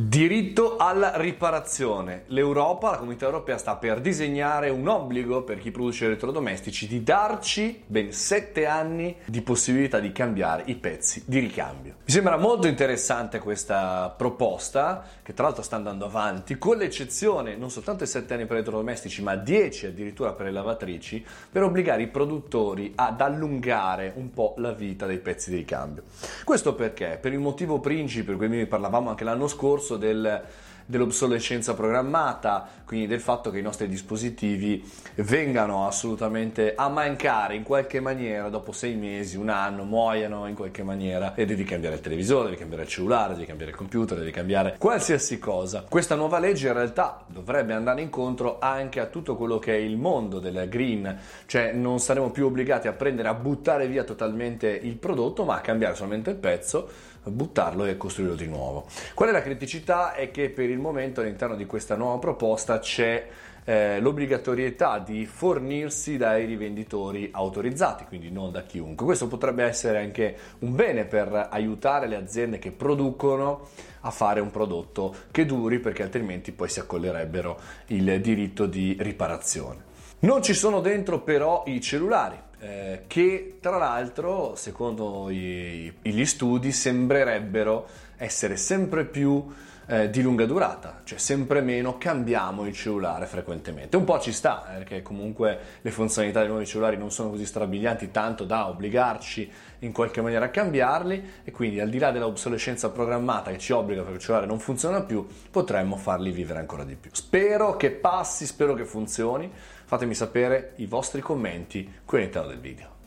Diritto alla riparazione. L'Europa, la comunità europea, sta per disegnare un obbligo per chi produce elettrodomestici di darci ben 7 anni di possibilità di cambiare i pezzi di ricambio. Mi sembra molto interessante questa proposta, che tra l'altro sta andando avanti, con l'eccezione non soltanto di 7 anni per elettrodomestici, ma 10 addirittura per le lavatrici, per obbligare i produttori ad allungare un po' la vita dei pezzi di ricambio. Questo perché? Per il motivo principe, per cui parlavamo anche l'anno scorso, discorso del, dell'obsolescenza programmata, quindi del fatto che i nostri dispositivi vengano assolutamente a mancare in qualche maniera dopo sei mesi, un anno, muoiano in qualche maniera e devi cambiare il televisore, devi cambiare il cellulare, devi cambiare il computer, devi cambiare qualsiasi cosa. Questa nuova legge in realtà dovrebbe andare incontro anche a tutto quello che è il mondo del green, cioè non saremo più obbligati a prendere, a buttare via totalmente il prodotto, ma a cambiare solamente il pezzo, buttarlo e costruirlo di nuovo. Qual è la criticità? È che per il momento all'interno di questa nuova proposta c'è eh, l'obbligatorietà di fornirsi dai rivenditori autorizzati, quindi non da chiunque. Questo potrebbe essere anche un bene per aiutare le aziende che producono a fare un prodotto che duri perché altrimenti poi si accollerebbero il diritto di riparazione. Non ci sono dentro però i cellulari, eh, che tra l'altro, secondo i, gli studi, sembrerebbero essere sempre più eh, di lunga durata, cioè sempre meno cambiamo il cellulare frequentemente. Un po' ci sta, eh, perché comunque le funzionalità dei nuovi cellulari non sono così strabilianti tanto da obbligarci in qualche maniera a cambiarli e quindi al di là dell'obsolescenza programmata che ci obbliga perché il cellulare non funziona più, potremmo farli vivere ancora di più. Spero che passi, spero che funzioni. Fatemi sapere i vostri commenti qui all'interno del video.